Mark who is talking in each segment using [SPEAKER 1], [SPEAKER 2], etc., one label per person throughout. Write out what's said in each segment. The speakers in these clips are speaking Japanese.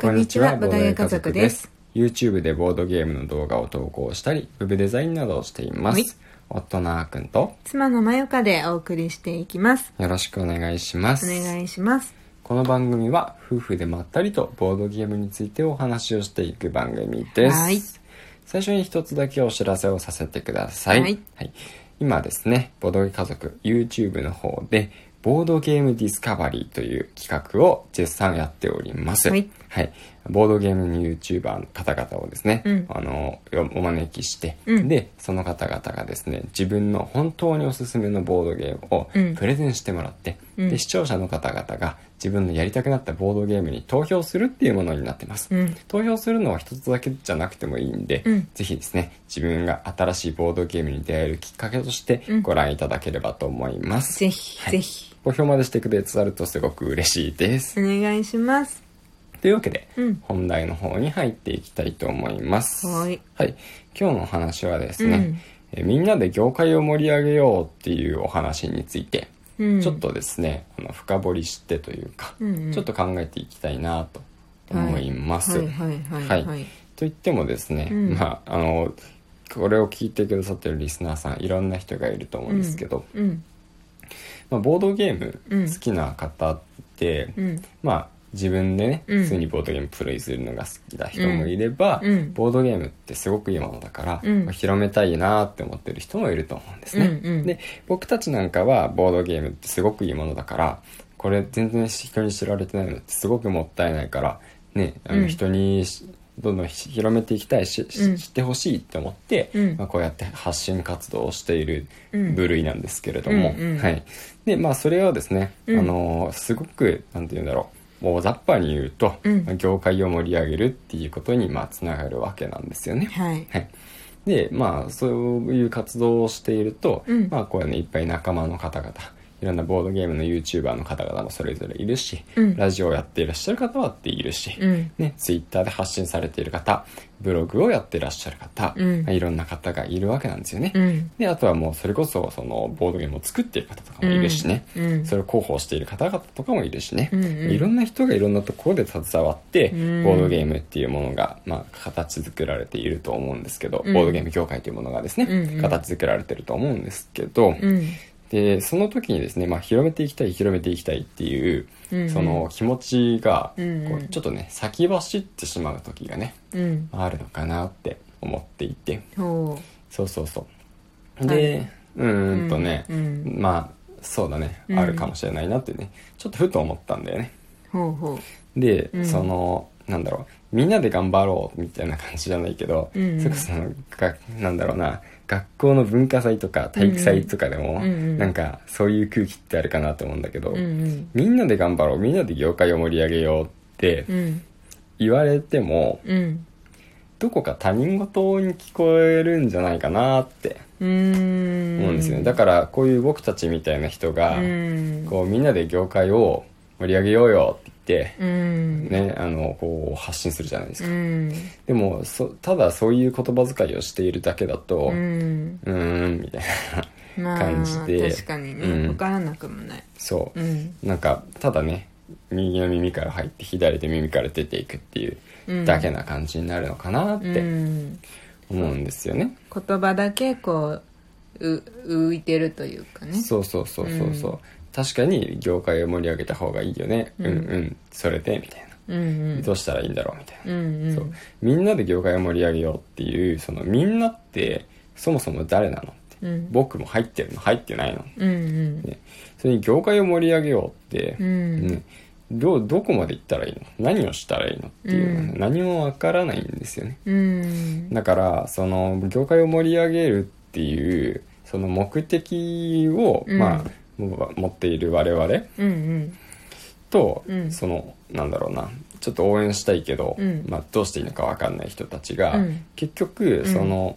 [SPEAKER 1] こんにちはボードゲー家族です。
[SPEAKER 2] YouTube でボードゲームの動画を投稿したりウェブデザインなどをしていま
[SPEAKER 1] はい。
[SPEAKER 2] す夫のあーくんと
[SPEAKER 1] 妻のまよかでお送りしていきます。
[SPEAKER 2] よろしくお願いします。
[SPEAKER 1] お願いします。
[SPEAKER 2] この番組は夫婦でまったりとボードゲームについてお話をしていく番組です。
[SPEAKER 1] はい。
[SPEAKER 2] 最初に一つだけお知らせをさせてください、
[SPEAKER 1] はい。
[SPEAKER 2] 今ですねボードゲーム家族 YouTube の方でボードゲームディスカバリーという企画を絶賛やっております。
[SPEAKER 1] はい
[SPEAKER 2] ボードゲームの YouTuber の方々をですね、
[SPEAKER 1] うん。
[SPEAKER 2] あの、お招きして、
[SPEAKER 1] うん。
[SPEAKER 2] で、その方々がですね、自分の本当におすすめのボードゲームを
[SPEAKER 1] うん。
[SPEAKER 2] プレゼンしてもらって、
[SPEAKER 1] うん。
[SPEAKER 2] で、視聴者の方々が自分のやりたくなったボードゲームに投票するっていうものになってます。
[SPEAKER 1] うん。
[SPEAKER 2] 投票するのは一つだけじゃなくてもいいんで、
[SPEAKER 1] うん。
[SPEAKER 2] ぜひですね、自分が新しいボードゲームに出会えるきっかけとして
[SPEAKER 1] うん。
[SPEAKER 2] ご覧いただければと思います。
[SPEAKER 1] ぜひ、
[SPEAKER 2] はい。
[SPEAKER 1] ぜひ。
[SPEAKER 2] ご評までしてくださるとすごく嬉しいです。
[SPEAKER 1] お願いします
[SPEAKER 2] というわけで、
[SPEAKER 1] うん。
[SPEAKER 2] 本題の方に入っていきたいと思います。
[SPEAKER 1] はい。
[SPEAKER 2] 今日のお話はですね、
[SPEAKER 1] うん。
[SPEAKER 2] えみんなで業界を盛り上げようっていうお話について、
[SPEAKER 1] うん。
[SPEAKER 2] ちょっとですね、あの深掘りしてというか、
[SPEAKER 1] うんうん。
[SPEAKER 2] ちょっと考えていきたいなと思います。
[SPEAKER 1] はいはいはいはい、はい。
[SPEAKER 2] と言ってもですね、
[SPEAKER 1] うん。
[SPEAKER 2] まああのこれを聞いてくださってるリスナーさんいろんな人がいると思うんですけど、
[SPEAKER 1] うん。
[SPEAKER 2] まあ、ボードゲーム
[SPEAKER 1] うん。
[SPEAKER 2] 好きな方って、
[SPEAKER 1] うん。
[SPEAKER 2] まあ自分でね
[SPEAKER 1] うん。
[SPEAKER 2] 普通にボードゲームプレイするのが好きな人もいれば、
[SPEAKER 1] うん。うん。
[SPEAKER 2] ボードゲームってすごくいいものだから、
[SPEAKER 1] うん。
[SPEAKER 2] まあ広めたいなって思ってる人もいると思うんですね、
[SPEAKER 1] うんうん。
[SPEAKER 2] で僕たちなんかはボードゲームってすごくいいものだからこれ全然人に知られてないのってすごくもったいないからねあの
[SPEAKER 1] うん。
[SPEAKER 2] 人にしどんどん広めていきたいし、し
[SPEAKER 1] うん。
[SPEAKER 2] 知ってほしいって思って、
[SPEAKER 1] うん。
[SPEAKER 2] まあ、こうやって発信活動をしている
[SPEAKER 1] うん。
[SPEAKER 2] 部類なんですけれども、
[SPEAKER 1] うんうん。
[SPEAKER 2] はい。でまあそれをですね、
[SPEAKER 1] うん。
[SPEAKER 2] あのすごくなんて言うんだろうもう雑把に言うと、
[SPEAKER 1] うん。
[SPEAKER 2] 業界を盛り上げるっていうことにまあつながるわけなんですよね。
[SPEAKER 1] はい。
[SPEAKER 2] はい、でまあそういう活動をしていると、
[SPEAKER 1] うん。
[SPEAKER 2] まあこういうねいっぱい仲間の方々いろんなボードゲームの YouTuber の方々もそれぞれいるし、
[SPEAKER 1] うん。
[SPEAKER 2] ラジオをやっていらっしゃる方はっているし、
[SPEAKER 1] うん。
[SPEAKER 2] ね、Twitter で発信されている方ブログをやっていらっしゃる方、
[SPEAKER 1] うん。
[SPEAKER 2] まあいろんな方がいるわけなんですよね。
[SPEAKER 1] うん。
[SPEAKER 2] であとはもうそれこそそのボードゲームを作っている方とかもいるしね、
[SPEAKER 1] うん。
[SPEAKER 2] それを広報している方々とかもいるしね、
[SPEAKER 1] うんうん。
[SPEAKER 2] いろんな人がいろんなところで携わって、
[SPEAKER 1] うん。
[SPEAKER 2] ボードゲームっていうものが、まあ、形作られていると思うんですけど、
[SPEAKER 1] うん。
[SPEAKER 2] ボードゲーム業界というものがですね、形作られてると思うんですけど、
[SPEAKER 1] うん
[SPEAKER 2] でその時にですね、まあ、広めていきたい広めていきたいっていう、
[SPEAKER 1] うんうん。
[SPEAKER 2] その気持ちが、こうちょっとね先走ってしまう時がね
[SPEAKER 1] うん。
[SPEAKER 2] あるのかなって思っていて。
[SPEAKER 1] ほ
[SPEAKER 2] そうそうそう。で、うーんとね、
[SPEAKER 1] うんうん。
[SPEAKER 2] まあそうだね、
[SPEAKER 1] うん。
[SPEAKER 2] あるかもしれないなってね。ちょっとふと思ったんだよね。
[SPEAKER 1] うほう。ほ
[SPEAKER 2] で、
[SPEAKER 1] うん。
[SPEAKER 2] そのなんだろう。みんなで頑張ろうみたいな感じじゃないけど、
[SPEAKER 1] う
[SPEAKER 2] それこそなんだろうな学校の文化祭とか体育祭とかでも、
[SPEAKER 1] うんうん。
[SPEAKER 2] なんかそういう空気ってあるかなと思うんだけど、
[SPEAKER 1] ううんうん。
[SPEAKER 2] みんなで頑張ろうみんなで業界を盛り上げようって
[SPEAKER 1] うん。
[SPEAKER 2] 言われても、
[SPEAKER 1] うん。
[SPEAKER 2] どこか他人事に聞こえるんじゃないかなって思うんですよね、だからこういう僕たちみたいな人が、
[SPEAKER 1] うん。
[SPEAKER 2] こうみんなで業界を盛り上げようよって、
[SPEAKER 1] うん。
[SPEAKER 2] ね、あのこう発信するじゃないですか、
[SPEAKER 1] うん。
[SPEAKER 2] でもそただそういう言葉遣いをしているだけだと
[SPEAKER 1] う
[SPEAKER 2] うんーんみたいな
[SPEAKER 1] まあ
[SPEAKER 2] 感じで。
[SPEAKER 1] 確かにね、
[SPEAKER 2] うん。
[SPEAKER 1] 分からなくもない。
[SPEAKER 2] そう。
[SPEAKER 1] う、ん。
[SPEAKER 2] なんかただね右の耳から入って左で耳から出ていくっていう
[SPEAKER 1] うん。
[SPEAKER 2] だけな感じになるのかなっ
[SPEAKER 1] う
[SPEAKER 2] て
[SPEAKER 1] ん。
[SPEAKER 2] 思うんですよね、
[SPEAKER 1] 言葉だけこうう浮いてるというかね。
[SPEAKER 2] そうそうそうそうそう、
[SPEAKER 1] うん
[SPEAKER 2] 確かに業界を盛り上げた方がいいよね、うん、うんそれでみたいな、
[SPEAKER 1] うんうん。
[SPEAKER 2] どうしたらいいんだろうみたいな、
[SPEAKER 1] うんうん。
[SPEAKER 2] そう。みんなで業界を盛り上げようっていうそのみんなってそもそも誰なのって。
[SPEAKER 1] うん。
[SPEAKER 2] 僕も入ってるの入ってないの、
[SPEAKER 1] うんうん。
[SPEAKER 2] ね、それに業界を盛り上げようって、
[SPEAKER 1] うん。
[SPEAKER 2] ね、どどこまで行ったらいいの？何をしたらいいのっていうのは何もわからないんですよね。
[SPEAKER 1] うん。
[SPEAKER 2] だからその業界を盛り上げるっていうその目的を、
[SPEAKER 1] うん。
[SPEAKER 2] まあも持っている我々と、
[SPEAKER 1] うん。
[SPEAKER 2] そのなんだろうな。ちょっと応援したいけど、
[SPEAKER 1] うん。
[SPEAKER 2] まあ、どうしていいのかわかんない人たちが、
[SPEAKER 1] うん。
[SPEAKER 2] 結局その、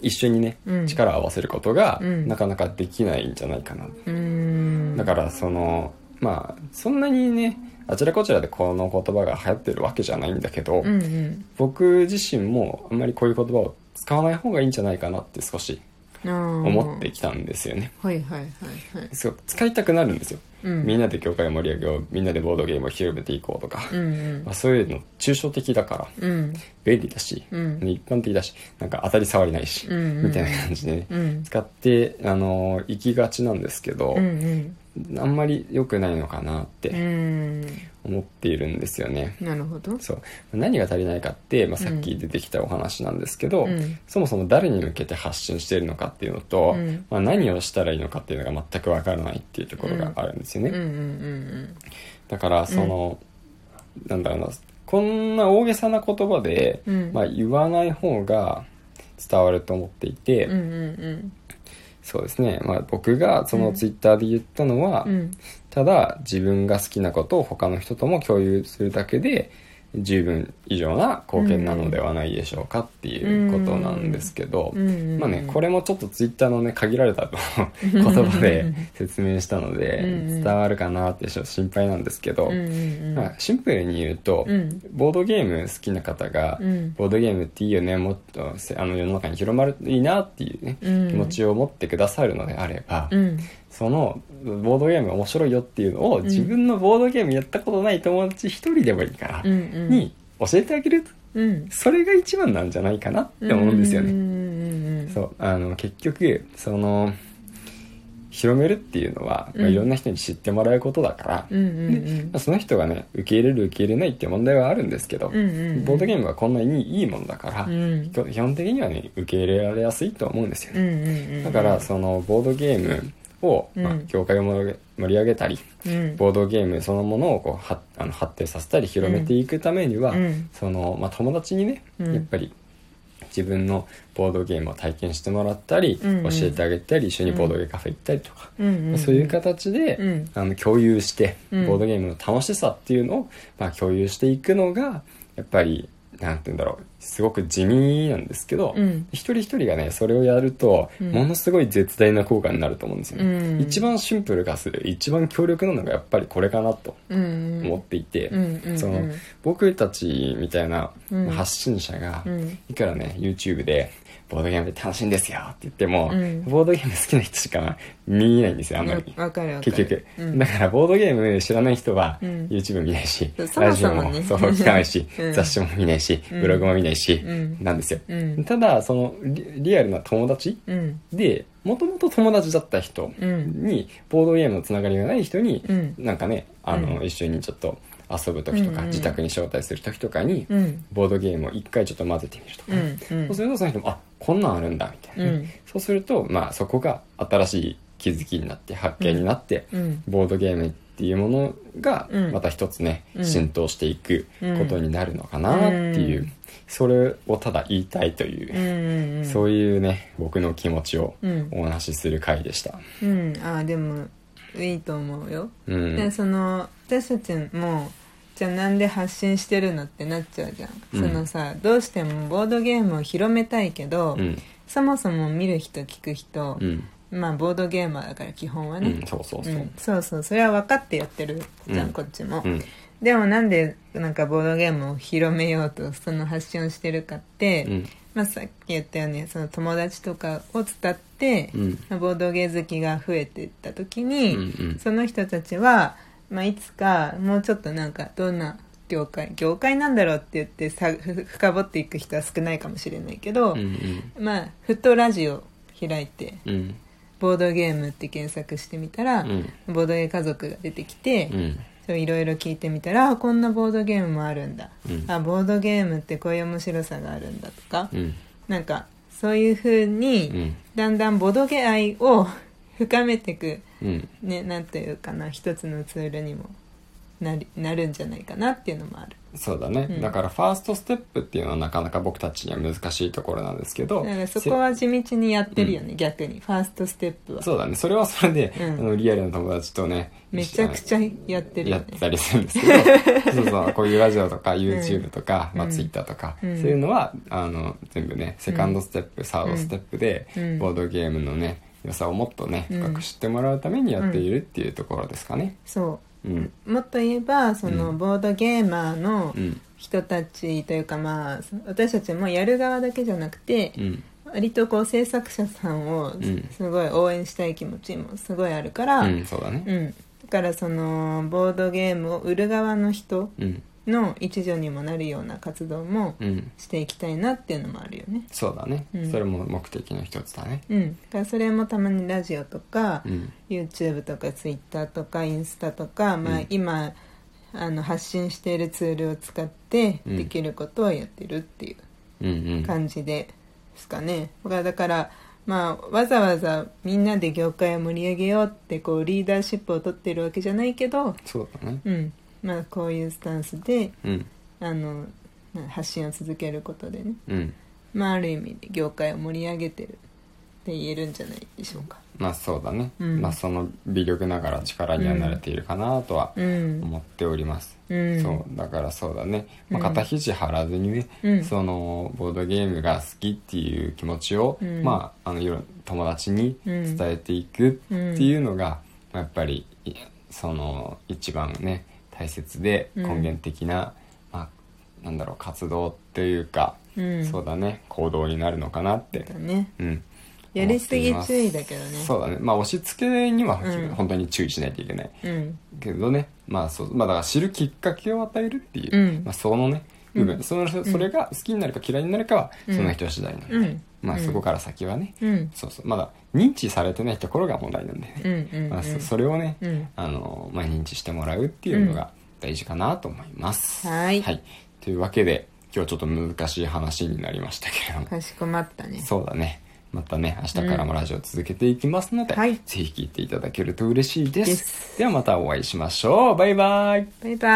[SPEAKER 2] 一緒にね、
[SPEAKER 1] うん。
[SPEAKER 2] 力を合わせることが、
[SPEAKER 1] うん。
[SPEAKER 2] なかなかできないんじゃないかな、
[SPEAKER 1] うん。
[SPEAKER 2] だからそのまあそんなにねあちらこちらでこの言葉が流行ってるわけじゃないんだけど、
[SPEAKER 1] うんうん。
[SPEAKER 2] 僕自身もあんまりこういう言葉を使わない方がいいんじゃないかなって少し思
[SPEAKER 1] 思
[SPEAKER 2] ってきたんですよね、
[SPEAKER 1] はいはいはいはい。
[SPEAKER 2] そう使いたくなるんですよ、
[SPEAKER 1] うん。
[SPEAKER 2] みんなで業界を盛り上げようみんなでボードゲームを広めていこうとか、
[SPEAKER 1] うん
[SPEAKER 2] まあ、そういうの抽象的だから
[SPEAKER 1] うん。
[SPEAKER 2] 便利だし、
[SPEAKER 1] うん。
[SPEAKER 2] 一般的だしなんか当たり障りないし、
[SPEAKER 1] うんうん。
[SPEAKER 2] みたいな感じでね、
[SPEAKER 1] うん。
[SPEAKER 2] 使ってあの行きがちなんですけど、
[SPEAKER 1] うんうん。
[SPEAKER 2] あんまり良くないのかなっ
[SPEAKER 1] う
[SPEAKER 2] て
[SPEAKER 1] ん。
[SPEAKER 2] 思っているんですよね。
[SPEAKER 1] なるほど。
[SPEAKER 2] そう。何が足りないかって、まあ、さっき出てきたお話なんですけど、
[SPEAKER 1] うん。
[SPEAKER 2] そもそも誰に向けて発信しているのかっていうのと、
[SPEAKER 1] うん。
[SPEAKER 2] まあ、何をしたらいいのかっていうのが全くわからないっていうところがあるんですよね、
[SPEAKER 1] うんうんうん
[SPEAKER 2] だからその、なんだろうな。こんな大げさな言葉で、
[SPEAKER 1] うん。
[SPEAKER 2] まあ、言わない方が伝わると思っていて、
[SPEAKER 1] うんうんうん。
[SPEAKER 2] そうですね、まあ、僕がそのツイッターで言ったのは、
[SPEAKER 1] うん。
[SPEAKER 2] ただ自分が好きなことを他の人とも共有するだけで十分以上な貢献なのではないでしょうかっていうことなんですけど、まあねこれもちょっとツイッターのね限られた 言葉で説明したので伝わるかなってちょっと心配なんですけど、まあ、シンプルに言うと、
[SPEAKER 1] うん。
[SPEAKER 2] ボードゲーム好きな方が、
[SPEAKER 1] うん
[SPEAKER 2] ボードゲームっていいよねもっとせあの世の中に広まるといいなっていうね、
[SPEAKER 1] うん
[SPEAKER 2] 気持ちを持ってくださるのであれば、
[SPEAKER 1] うん
[SPEAKER 2] そのボードゲームが面白いよっていうのを、自分のボードゲームやったことない友達一人でもいいから、に教えてあげる
[SPEAKER 1] うん。
[SPEAKER 2] それが一番なんじゃないかなって思うんですよね、そうあの結局その広めるっていうのは、まあ、
[SPEAKER 1] うん
[SPEAKER 2] いろんな人に知ってもらうことだから、まあその人がね受け入れる受け入れないっていう問題はあるんですけど、ボードゲームはこんなにいいものだから、
[SPEAKER 1] うん。
[SPEAKER 2] 基本的にはね受け入れられやすいと思うんですよね、だからそのボードゲームを、まあ
[SPEAKER 1] うん、
[SPEAKER 2] 業界を盛り上げ盛り上げたり
[SPEAKER 1] うん。
[SPEAKER 2] ボードゲームそのものをこうはあの発展させたり広めていくためには、
[SPEAKER 1] うん。
[SPEAKER 2] そのまあ、友達にね、
[SPEAKER 1] うん。
[SPEAKER 2] やっぱり自分のボードゲームを体験してもらったり、
[SPEAKER 1] うんうん。
[SPEAKER 2] 教えてあげたり一緒にボードゲームカフェ行ったりとか、
[SPEAKER 1] うんうん。
[SPEAKER 2] そういう形で、
[SPEAKER 1] うん。
[SPEAKER 2] あの共有して、
[SPEAKER 1] うん。
[SPEAKER 2] ボードゲームの楽しさっていうのを、まあ、共有していくのがやっぱりなんて言うんだろう。すごく地味なんですけど、
[SPEAKER 1] うん。
[SPEAKER 2] 一人一人がねそれをやると、
[SPEAKER 1] うん。
[SPEAKER 2] ものすごい絶大な効果になると思うんですよね、
[SPEAKER 1] うん。
[SPEAKER 2] 一番シンプル化する一番強力なのがやっぱりこれかなと
[SPEAKER 1] うん。
[SPEAKER 2] 思っていて、その僕たちみたいな
[SPEAKER 1] うん。
[SPEAKER 2] 発信者が、
[SPEAKER 1] うん。
[SPEAKER 2] いくらね YouTube でボードゲームで楽しいんですよって言っても、
[SPEAKER 1] うん。
[SPEAKER 2] ボードゲーム好きな人しか見ないんですよあんまり。
[SPEAKER 1] わかるわかる。
[SPEAKER 2] 結局、
[SPEAKER 1] うん。
[SPEAKER 2] だからボードゲーム知らない人は
[SPEAKER 1] うん。
[SPEAKER 2] YouTube 見ないし、
[SPEAKER 1] そ
[SPEAKER 2] ラジオも
[SPEAKER 1] もそ
[SPEAKER 2] う 聞かないし、
[SPEAKER 1] うん。
[SPEAKER 2] 雑誌も見ないし、
[SPEAKER 1] うん。
[SPEAKER 2] ブログも見ないし、
[SPEAKER 1] うん。
[SPEAKER 2] なんですよ、
[SPEAKER 1] うん。
[SPEAKER 2] ただそのリリアルな友達
[SPEAKER 1] うん。
[SPEAKER 2] でもともと友達だった人
[SPEAKER 1] うん。
[SPEAKER 2] に、ボードゲームのつながりがない人に、
[SPEAKER 1] うん。
[SPEAKER 2] なんかねあの、
[SPEAKER 1] うん。
[SPEAKER 2] 一緒にちょっと遊ぶ時とか、自宅に招待する時とかに、
[SPEAKER 1] うん。
[SPEAKER 2] ボードゲームを一回ちょっと混ぜてみるとか。そうするとその人もあこんなんあるんだみたいな。そうするとまあそこが新しい気づきになって発見になって、
[SPEAKER 1] うん。
[SPEAKER 2] ボードゲームっていうものが
[SPEAKER 1] うん。
[SPEAKER 2] また一つね、
[SPEAKER 1] うん。
[SPEAKER 2] 浸透していくことになるのかなっていう、
[SPEAKER 1] うん
[SPEAKER 2] それをただ言いたいという
[SPEAKER 1] う、んうん。
[SPEAKER 2] そういうね僕の気持ちを
[SPEAKER 1] うん。
[SPEAKER 2] お話しする回でした。
[SPEAKER 1] うん。あでもいいと思うよ。
[SPEAKER 2] うん。
[SPEAKER 1] でその私たちもじゃあなんで発信してるのってなっちゃうじゃん、
[SPEAKER 2] うん。
[SPEAKER 1] そのさどうしてもボードゲームを広めたいけど、
[SPEAKER 2] うん。
[SPEAKER 1] そもそも見る人聞く人
[SPEAKER 2] う、ん
[SPEAKER 1] まあボードゲーマーだから基本はね、
[SPEAKER 2] うん、そうそうそう。
[SPEAKER 1] うんそうそう。それは分かってやってるじゃん、
[SPEAKER 2] うん。
[SPEAKER 1] こっちも、
[SPEAKER 2] うん。
[SPEAKER 1] でもなんでなんかボードゲームを広めようとその発信をしてるかって、
[SPEAKER 2] うん。
[SPEAKER 1] まあ、さっき言ったようにその友達とかを伝って、
[SPEAKER 2] うん。
[SPEAKER 1] まあボードゲー好きが増えていった時に、
[SPEAKER 2] うんうん。
[SPEAKER 1] その人たちは、まあ、いつかもうちょっとなんかどんな業界業界なんだろうって言ってさふ深掘っていく人は少ないかもしれないけど、
[SPEAKER 2] うんうん。
[SPEAKER 1] まあふとラジオ開いて
[SPEAKER 2] うん
[SPEAKER 1] ボードゲームって検索してみたら、
[SPEAKER 2] うん。
[SPEAKER 1] ボードゲー家族が出てきて、いろいろ聞いてみたらあこんなボードゲームもあるんだ、
[SPEAKER 2] うん。
[SPEAKER 1] あボードゲームってこういう面白さがあるんだとか、
[SPEAKER 2] うん。
[SPEAKER 1] なんかそういうふうに、
[SPEAKER 2] うん。
[SPEAKER 1] だんだんボードゲ愛を 深めていく
[SPEAKER 2] うん。
[SPEAKER 1] ねなんていうかな一つのツールにもなりなるんじゃないかなっていうのもある。
[SPEAKER 2] そうだね、
[SPEAKER 1] うん。
[SPEAKER 2] だからファーストステップっていうのはなかなか僕たちには難しいところなんですけど
[SPEAKER 1] だからそこは地道にやってるよね、逆にファーストステップは。
[SPEAKER 2] そうだね。それはそれで、
[SPEAKER 1] うん。
[SPEAKER 2] あのリアルな友達とね
[SPEAKER 1] めちゃくちゃやってるよね。
[SPEAKER 2] やったりするんですけど そうそうこういうラジオとか YouTube とか、
[SPEAKER 1] うん。
[SPEAKER 2] まあ、Twitter とか、
[SPEAKER 1] うん。
[SPEAKER 2] そういうのはあの全部ねセカンドステップ、サードステップで、
[SPEAKER 1] うん。
[SPEAKER 2] ボードゲームのね良さをもっとね
[SPEAKER 1] うん。
[SPEAKER 2] 深く知ってもらうためにやっているっていうところですかね。
[SPEAKER 1] そう。
[SPEAKER 2] うん
[SPEAKER 1] もっと言えばその、
[SPEAKER 2] うん。
[SPEAKER 1] ボードゲーマーの
[SPEAKER 2] うん。
[SPEAKER 1] 人たちというかまあ私たちもやる側だけじゃなくて、
[SPEAKER 2] うん。
[SPEAKER 1] 割とこう制作者さんを
[SPEAKER 2] ん。
[SPEAKER 1] すごい応援したい気持ちもすごいあるから、
[SPEAKER 2] うんそうだね。
[SPEAKER 1] うん。だからそのボードゲームを売る側の人
[SPEAKER 2] うん
[SPEAKER 1] の一助にもなるような活動も
[SPEAKER 2] うん。
[SPEAKER 1] していきたいなっていうのもあるよね。
[SPEAKER 2] そうだね、
[SPEAKER 1] うん。
[SPEAKER 2] それも目的の一つだね。
[SPEAKER 1] うん。だからそれもたまにラジオとか、
[SPEAKER 2] うん。
[SPEAKER 1] YouTube とか Twitter とかインスタとか、まあ
[SPEAKER 2] うん。
[SPEAKER 1] 今あの発信しているツールを使って
[SPEAKER 2] うん。
[SPEAKER 1] できることをやってるっていう
[SPEAKER 2] うんうん。
[SPEAKER 1] 感じですかね、だからだからまあわざわざみんなで業界を盛り上げようってこうリーダーシップを取ってるわけじゃないけど
[SPEAKER 2] そうだね。
[SPEAKER 1] うんまあこういうスタンスで
[SPEAKER 2] うん。
[SPEAKER 1] あのまあ発信を続けることでね。
[SPEAKER 2] うん。
[SPEAKER 1] まあある意味で業界を盛り上げてるって言えるんじゃないでしょうか。
[SPEAKER 2] まあそうだね、
[SPEAKER 1] うん。
[SPEAKER 2] まあその微力ながら力には慣れているかなとは
[SPEAKER 1] うん。
[SPEAKER 2] 思っております、
[SPEAKER 1] うん。
[SPEAKER 2] そうだからそうだね、まあ、
[SPEAKER 1] うん
[SPEAKER 2] 肩肘張らずにね、
[SPEAKER 1] うん。
[SPEAKER 2] そのボードゲームが好きっていう気持ちを、
[SPEAKER 1] うん。
[SPEAKER 2] まああのいろ友達に伝えていくっていうのが、やっぱりいその一番ね大切で
[SPEAKER 1] うん。
[SPEAKER 2] 根源的な、まあなんだろう活動っていうか、
[SPEAKER 1] うん。
[SPEAKER 2] そうだね行動になるのかなってうん。
[SPEAKER 1] やりすぎ注意だけどね。
[SPEAKER 2] そうだね。まあ押し付けには
[SPEAKER 1] うん。
[SPEAKER 2] 本当に注意しないといけない、
[SPEAKER 1] うん。
[SPEAKER 2] けどねまあそうまあだから知るきっかけを与えるっていう、
[SPEAKER 1] うん。
[SPEAKER 2] まあ、そのね部分、
[SPEAKER 1] うん。
[SPEAKER 2] そのそれが好きになるか嫌いになるかは
[SPEAKER 1] うん。
[SPEAKER 2] その人次第なんで、
[SPEAKER 1] うん
[SPEAKER 2] まあ
[SPEAKER 1] うん。
[SPEAKER 2] そこから先はね、
[SPEAKER 1] うん。
[SPEAKER 2] そうそう。まだ認知されてないところが問題なんでね、
[SPEAKER 1] うんうんうん。
[SPEAKER 2] まあ、そそれをね、
[SPEAKER 1] うん。
[SPEAKER 2] あのまあ、認知してもらうっていうのが大事かなと思います、
[SPEAKER 1] はい。
[SPEAKER 2] というわけで今日ちょっと難しい話になりましたけれども。
[SPEAKER 1] かしこまったね。
[SPEAKER 2] そうだね。またね明日からもラジオ続けていきますので、
[SPEAKER 1] はい。
[SPEAKER 2] ぜひ聞いていただけると嬉しい
[SPEAKER 1] です。
[SPEAKER 2] ではまたお会いしましょう。バイバイ。
[SPEAKER 1] バイバ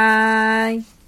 [SPEAKER 1] ーイ